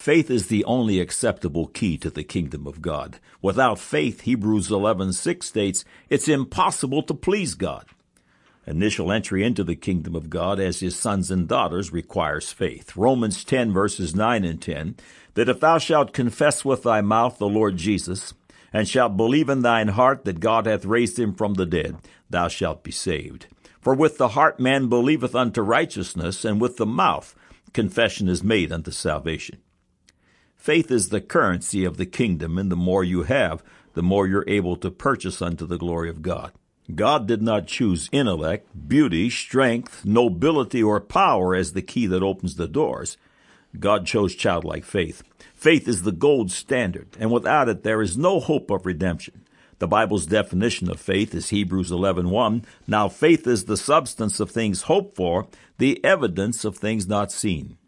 Faith is the only acceptable key to the kingdom of God. Without faith, Hebrews 11:6 states, it's impossible to please God. Initial entry into the kingdom of God as his sons and daughters requires faith. Romans 10 verses 9 and 10, that if thou shalt confess with thy mouth the Lord Jesus, and shalt believe in thine heart that God hath raised him from the dead, thou shalt be saved. For with the heart man believeth unto righteousness, and with the mouth confession is made unto salvation. Faith is the currency of the kingdom, and the more you have, the more you're able to purchase unto the glory of God. God did not choose intellect, beauty, strength, nobility, or power as the key that opens the doors. God chose childlike faith. Faith is the gold standard, and without it there is no hope of redemption. The Bible's definition of faith is Hebrews 11:1. Now faith is the substance of things hoped for, the evidence of things not seen.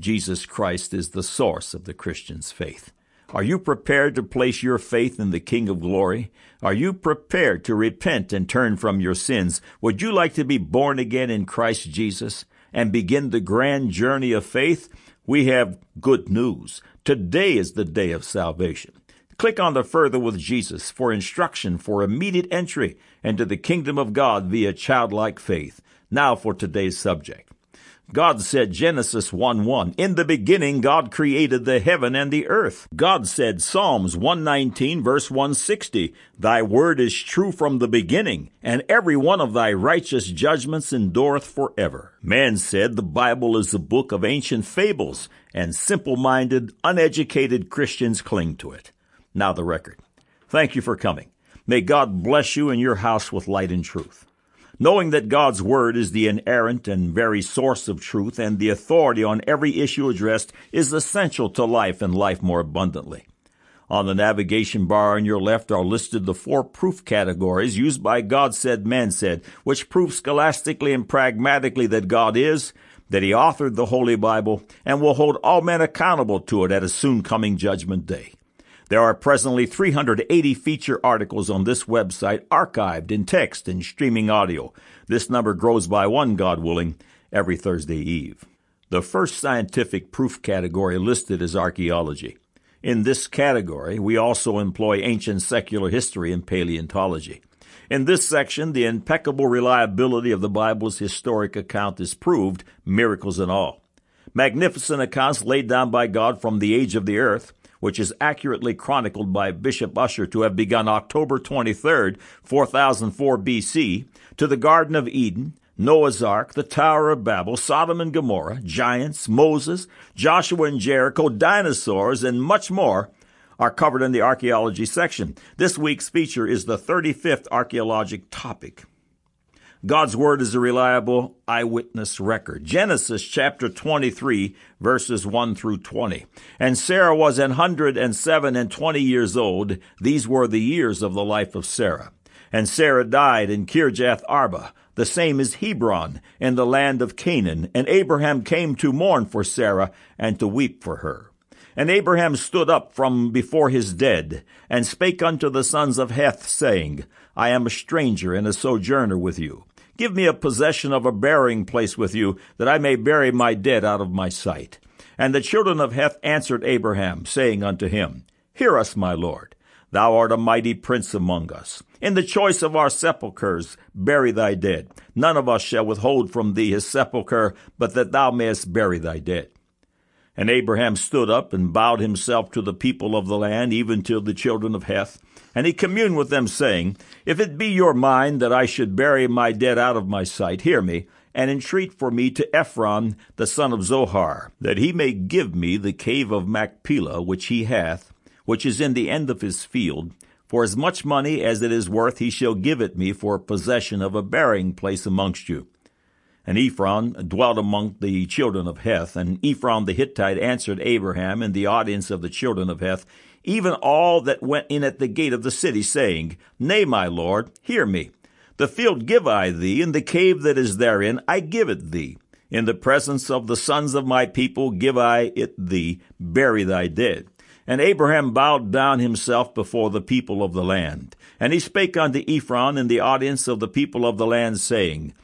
Jesus Christ is the source of the Christian's faith. Are you prepared to place your faith in the King of Glory? Are you prepared to repent and turn from your sins? Would you like to be born again in Christ Jesus and begin the grand journey of faith? We have good news. Today is the day of salvation. Click on the Further with Jesus for instruction for immediate entry into the kingdom of God via childlike faith. Now for today's subject. God said Genesis 1 1. In the beginning, God created the heaven and the earth. God said Psalms 119 verse 160. Thy word is true from the beginning, and every one of thy righteous judgments endureth forever. Man said the Bible is a book of ancient fables, and simple minded, uneducated Christians cling to it. Now the record. Thank you for coming. May God bless you and your house with light and truth. Knowing that God's Word is the inerrant and very source of truth and the authority on every issue addressed is essential to life and life more abundantly. On the navigation bar on your left are listed the four proof categories used by God said, man said, which prove scholastically and pragmatically that God is, that He authored the Holy Bible, and will hold all men accountable to it at a soon coming judgment day. There are presently 380 feature articles on this website archived in text and streaming audio. This number grows by one, God willing, every Thursday Eve. The first scientific proof category listed is archaeology. In this category, we also employ ancient secular history and paleontology. In this section, the impeccable reliability of the Bible's historic account is proved, miracles and all. Magnificent accounts laid down by God from the age of the earth, which is accurately chronicled by Bishop Ussher to have begun October 23, 4004 BC, to the Garden of Eden, Noah's Ark, the Tower of Babel, Sodom and Gomorrah, giants, Moses, Joshua and Jericho, dinosaurs, and much more are covered in the archaeology section. This week's feature is the 35th archaeologic topic. God's word is a reliable eyewitness record. Genesis chapter 23 verses 1 through 20. And Sarah was an hundred and seven and twenty years old. These were the years of the life of Sarah. And Sarah died in Kirjath Arba. The same is Hebron in the land of Canaan. And Abraham came to mourn for Sarah and to weep for her. And Abraham stood up from before his dead, and spake unto the sons of Heth, saying, I am a stranger and a sojourner with you. Give me a possession of a burying place with you, that I may bury my dead out of my sight. And the children of Heth answered Abraham, saying unto him, Hear us, my lord. Thou art a mighty prince among us. In the choice of our sepulchres, bury thy dead. None of us shall withhold from thee his sepulchre, but that thou mayest bury thy dead. And Abraham stood up and bowed himself to the people of the land, even to the children of Heth. And he communed with them, saying, If it be your mind that I should bury my dead out of my sight, hear me, and entreat for me to Ephron the son of Zohar, that he may give me the cave of Machpelah, which he hath, which is in the end of his field. For as much money as it is worth, he shall give it me for possession of a burying place amongst you. And Ephron dwelt among the children of Heth, and Ephron the Hittite answered Abraham in the audience of the children of Heth, even all that went in at the gate of the city, saying, Nay, my lord, hear me. The field give I thee, and the cave that is therein I give it thee. In the presence of the sons of my people give I it thee, bury thy dead. And Abraham bowed down himself before the people of the land. And he spake unto Ephron in the audience of the people of the land, saying,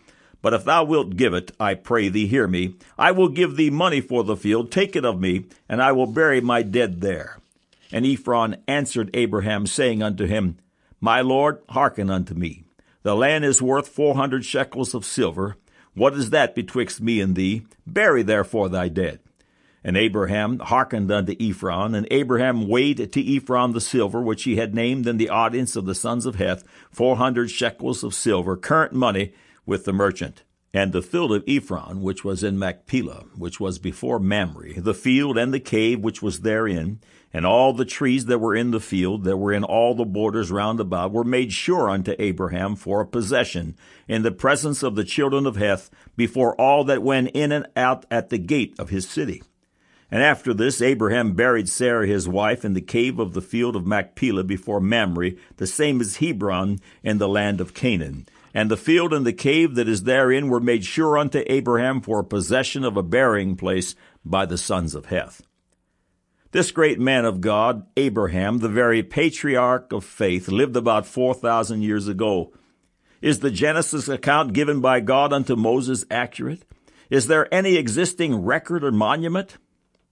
But if thou wilt give it, I pray thee, hear me. I will give thee money for the field. Take it of me, and I will bury my dead there. And Ephron answered Abraham, saying unto him, My lord, hearken unto me. The land is worth four hundred shekels of silver. What is that betwixt me and thee? Bury therefore thy dead. And Abraham hearkened unto Ephron, and Abraham weighed to Ephron the silver which he had named in the audience of the sons of Heth, four hundred shekels of silver, current money, with the merchant. And the field of Ephron, which was in Machpelah, which was before Mamre, the field and the cave which was therein, and all the trees that were in the field, that were in all the borders round about, were made sure unto Abraham for a possession in the presence of the children of Heth, before all that went in and out at the gate of his city. And after this, Abraham buried Sarah his wife in the cave of the field of Machpelah before Mamre, the same as Hebron in the land of Canaan. And the field and the cave that is therein were made sure unto Abraham for possession of a burying place by the sons of Heth. This great man of God, Abraham, the very patriarch of faith, lived about 4,000 years ago. Is the Genesis account given by God unto Moses accurate? Is there any existing record or monument?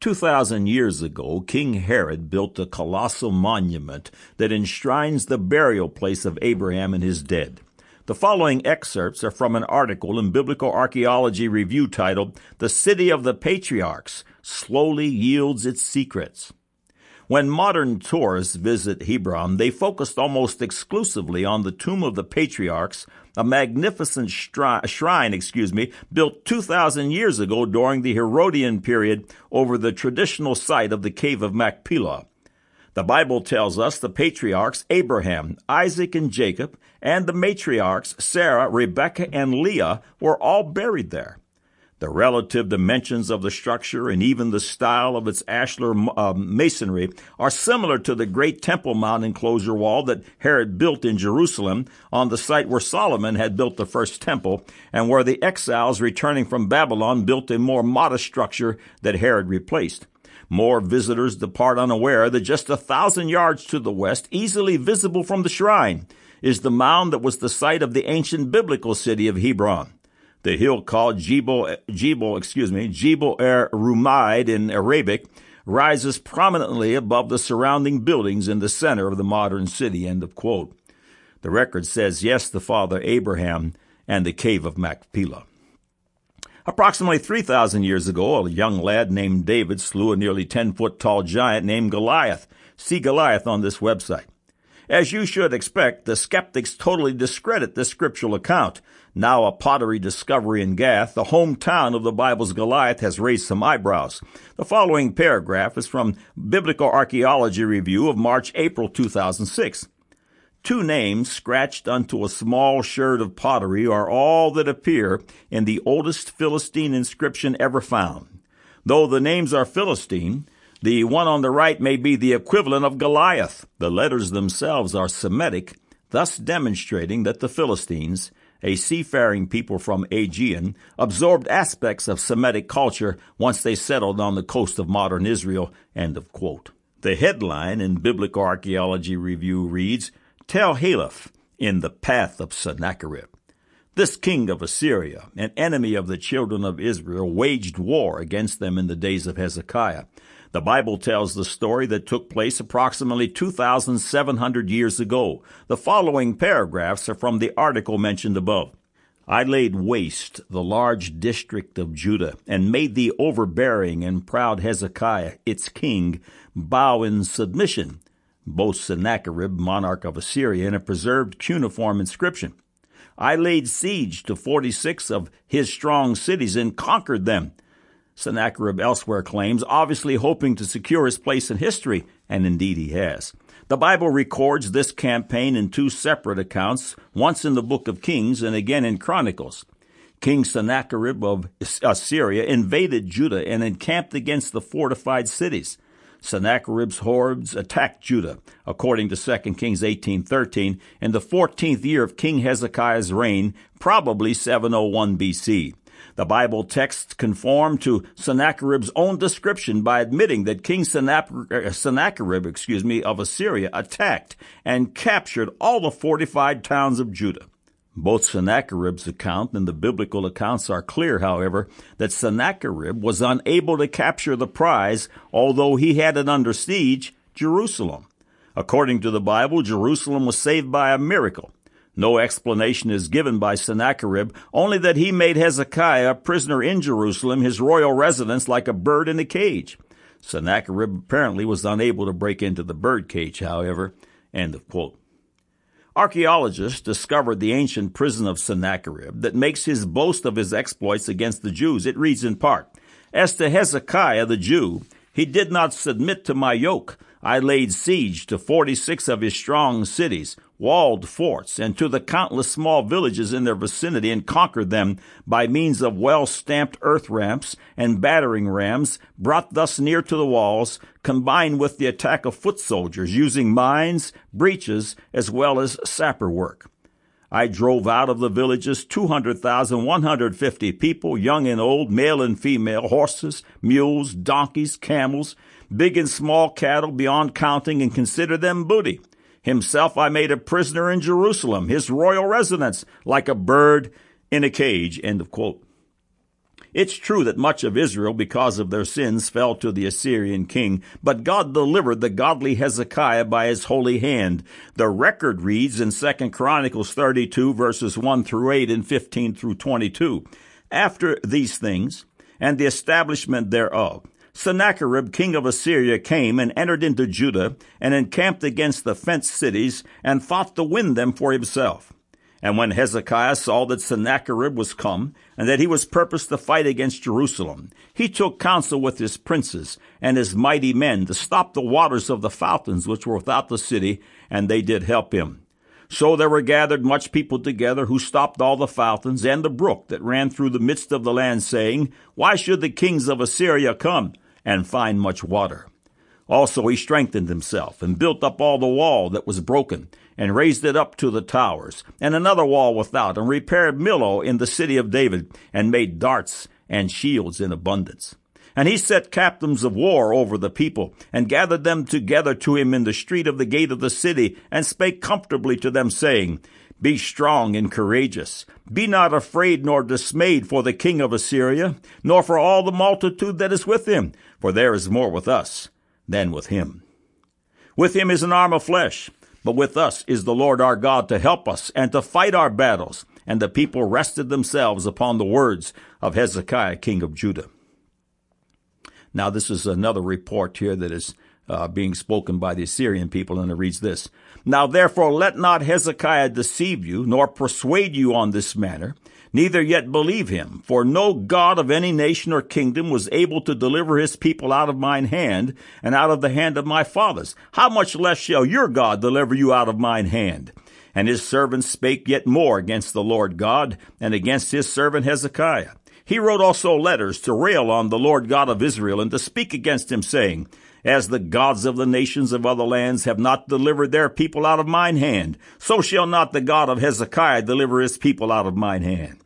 Two thousand years ago, King Herod built a colossal monument that enshrines the burial place of Abraham and his dead. The following excerpts are from an article in Biblical Archaeology Review titled, The City of the Patriarchs Slowly Yields Its Secrets. When modern tourists visit Hebron, they focused almost exclusively on the tomb of the patriarchs, a magnificent stri- shrine, excuse me, built 2,000 years ago during the Herodian period over the traditional site of the cave of Machpelah. The Bible tells us the patriarchs Abraham, Isaac, and Jacob, and the matriarchs Sarah, Rebekah, and Leah were all buried there. The relative dimensions of the structure and even the style of its ashlar uh, masonry are similar to the great Temple Mount enclosure wall that Herod built in Jerusalem on the site where Solomon had built the first temple and where the exiles returning from Babylon built a more modest structure that Herod replaced. More visitors depart unaware that just a thousand yards to the west, easily visible from the shrine, is the mound that was the site of the ancient biblical city of Hebron. The hill called Jebel, Jebel, excuse me, Jebel er Rumaid in Arabic rises prominently above the surrounding buildings in the center of the modern city. End of quote. The record says, yes, the father Abraham and the cave of Machpelah. Approximately 3,000 years ago, a young lad named David slew a nearly 10 foot tall giant named Goliath. See Goliath on this website. As you should expect, the skeptics totally discredit this scriptural account. Now a pottery discovery in Gath, the hometown of the Bible's Goliath, has raised some eyebrows. The following paragraph is from Biblical Archaeology Review of March April 2006. Two names scratched onto a small sherd of pottery are all that appear in the oldest Philistine inscription ever found. Though the names are Philistine, the one on the right may be the equivalent of Goliath. The letters themselves are Semitic, thus demonstrating that the Philistines, a seafaring people from Aegean, absorbed aspects of Semitic culture once they settled on the coast of modern Israel. End of quote. The headline in Biblical Archaeology Review reads, Tel-Halif in the path of Sennacherib. This king of Assyria, an enemy of the children of Israel, waged war against them in the days of Hezekiah. The Bible tells the story that took place approximately 2,700 years ago. The following paragraphs are from the article mentioned above. I laid waste the large district of Judah, and made the overbearing and proud Hezekiah, its king, bow in submission both Sennacherib, monarch of Assyria, and a preserved cuneiform inscription. I laid siege to 46 of his strong cities and conquered them. Sennacherib elsewhere claims, obviously hoping to secure his place in history, and indeed he has. The Bible records this campaign in two separate accounts, once in the book of Kings and again in Chronicles. King Sennacherib of Assyria invaded Judah and encamped against the fortified cities. Sennacherib's hordes attacked Judah, according to 2 Kings 18:13, in the 14th year of King Hezekiah's reign, probably 701 BC. The Bible texts conform to Sennacherib's own description by admitting that King uh, Sennacherib, excuse me, of Assyria attacked and captured all the fortified towns of Judah. Both Sennacherib's account and the biblical accounts are clear, however, that Sennacherib was unable to capture the prize, although he had it under siege, Jerusalem. According to the Bible, Jerusalem was saved by a miracle. No explanation is given by Sennacherib, only that he made Hezekiah a prisoner in Jerusalem, his royal residence, like a bird in a cage. Sennacherib apparently was unable to break into the bird cage, however. End of quote. Archaeologists discovered the ancient prism of Sennacherib that makes his boast of his exploits against the Jews. It reads in part, As to Hezekiah the Jew, he did not submit to my yoke. I laid siege to forty six of his strong cities, walled forts, and to the countless small villages in their vicinity, and conquered them by means of well stamped earth ramps and battering rams, brought thus near to the walls, combined with the attack of foot soldiers, using mines, breaches, as well as sapper work. I drove out of the villages 200,150 people, young and old, male and female, horses, mules, donkeys, camels, big and small cattle beyond counting, and considered them booty. Himself I made a prisoner in Jerusalem, his royal residence, like a bird in a cage. End of quote. It's true that much of Israel, because of their sins, fell to the Assyrian king, but God delivered the godly Hezekiah by his holy hand. The record reads in 2 Chronicles 32 verses 1 through 8 and 15 through 22. After these things, and the establishment thereof, Sennacherib, king of Assyria, came and entered into Judah and encamped against the fenced cities and fought to win them for himself. And when Hezekiah saw that Sennacherib was come, and that he was purposed to fight against Jerusalem, he took counsel with his princes and his mighty men to stop the waters of the fountains which were without the city, and they did help him. So there were gathered much people together who stopped all the fountains and the brook that ran through the midst of the land, saying, Why should the kings of Assyria come and find much water? Also he strengthened himself and built up all the wall that was broken and raised it up to the towers, and another wall without, and repaired Millo in the city of David, and made darts and shields in abundance. And he set captains of war over the people, and gathered them together to him in the street of the gate of the city, and spake comfortably to them, saying, Be strong and courageous. Be not afraid nor dismayed for the king of Assyria, nor for all the multitude that is with him, for there is more with us than with him. With him is an arm of flesh, but with us is the Lord our God to help us and to fight our battles. And the people rested themselves upon the words of Hezekiah, king of Judah. Now, this is another report here that is uh, being spoken by the Assyrian people, and it reads this Now therefore let not Hezekiah deceive you, nor persuade you on this manner, neither yet believe him. For no God of any nation or kingdom was able to deliver his people out of mine hand and out of the hand of my fathers. How much less shall your God deliver you out of mine hand? And his servants spake yet more against the Lord God and against his servant Hezekiah. He wrote also letters to rail on the Lord God of Israel and to speak against him, saying, as the gods of the nations of other lands have not delivered their people out of mine hand, so shall not the God of Hezekiah deliver his people out of mine hand.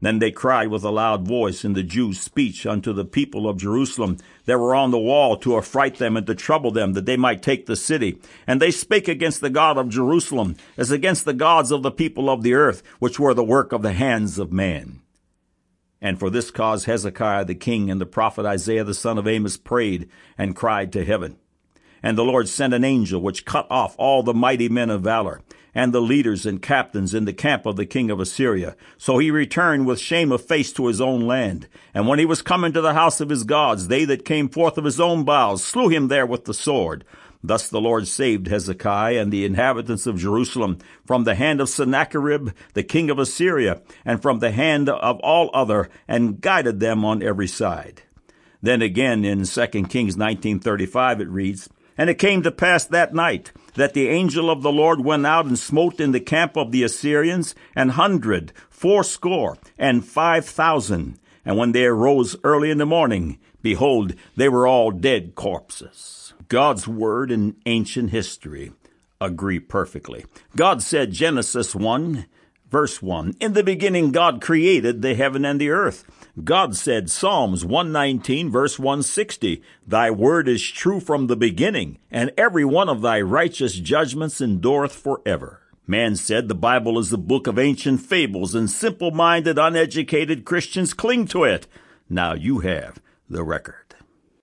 Then they cried with a loud voice in the Jews' speech unto the people of Jerusalem that were on the wall to affright them and to trouble them that they might take the city. And they spake against the God of Jerusalem as against the gods of the people of the earth, which were the work of the hands of man. And for this cause Hezekiah the king and the prophet Isaiah the son of Amoz prayed and cried to heaven. And the Lord sent an angel which cut off all the mighty men of valor and the leaders and captains in the camp of the king of Assyria. So he returned with shame of face to his own land. And when he was come to the house of his gods, they that came forth of his own bowels slew him there with the sword. Thus the Lord saved Hezekiah and the inhabitants of Jerusalem from the hand of Sennacherib, the king of Assyria, and from the hand of all other, and guided them on every side. Then again in 2 Kings 19:35 it reads, And it came to pass that night that the angel of the Lord went out and smote in the camp of the Assyrians an hundred, fourscore, and five thousand. And when they arose early in the morning, behold, they were all dead corpses. God's word and ancient history agree perfectly. God said, Genesis 1, verse 1, In the beginning God created the heaven and the earth. God said, Psalms 119 verse 160, Thy word is true from the beginning, and every one of thy righteous judgments endureth forever. Man said the Bible is a book of ancient fables and simple minded, uneducated Christians cling to it. Now you have the record.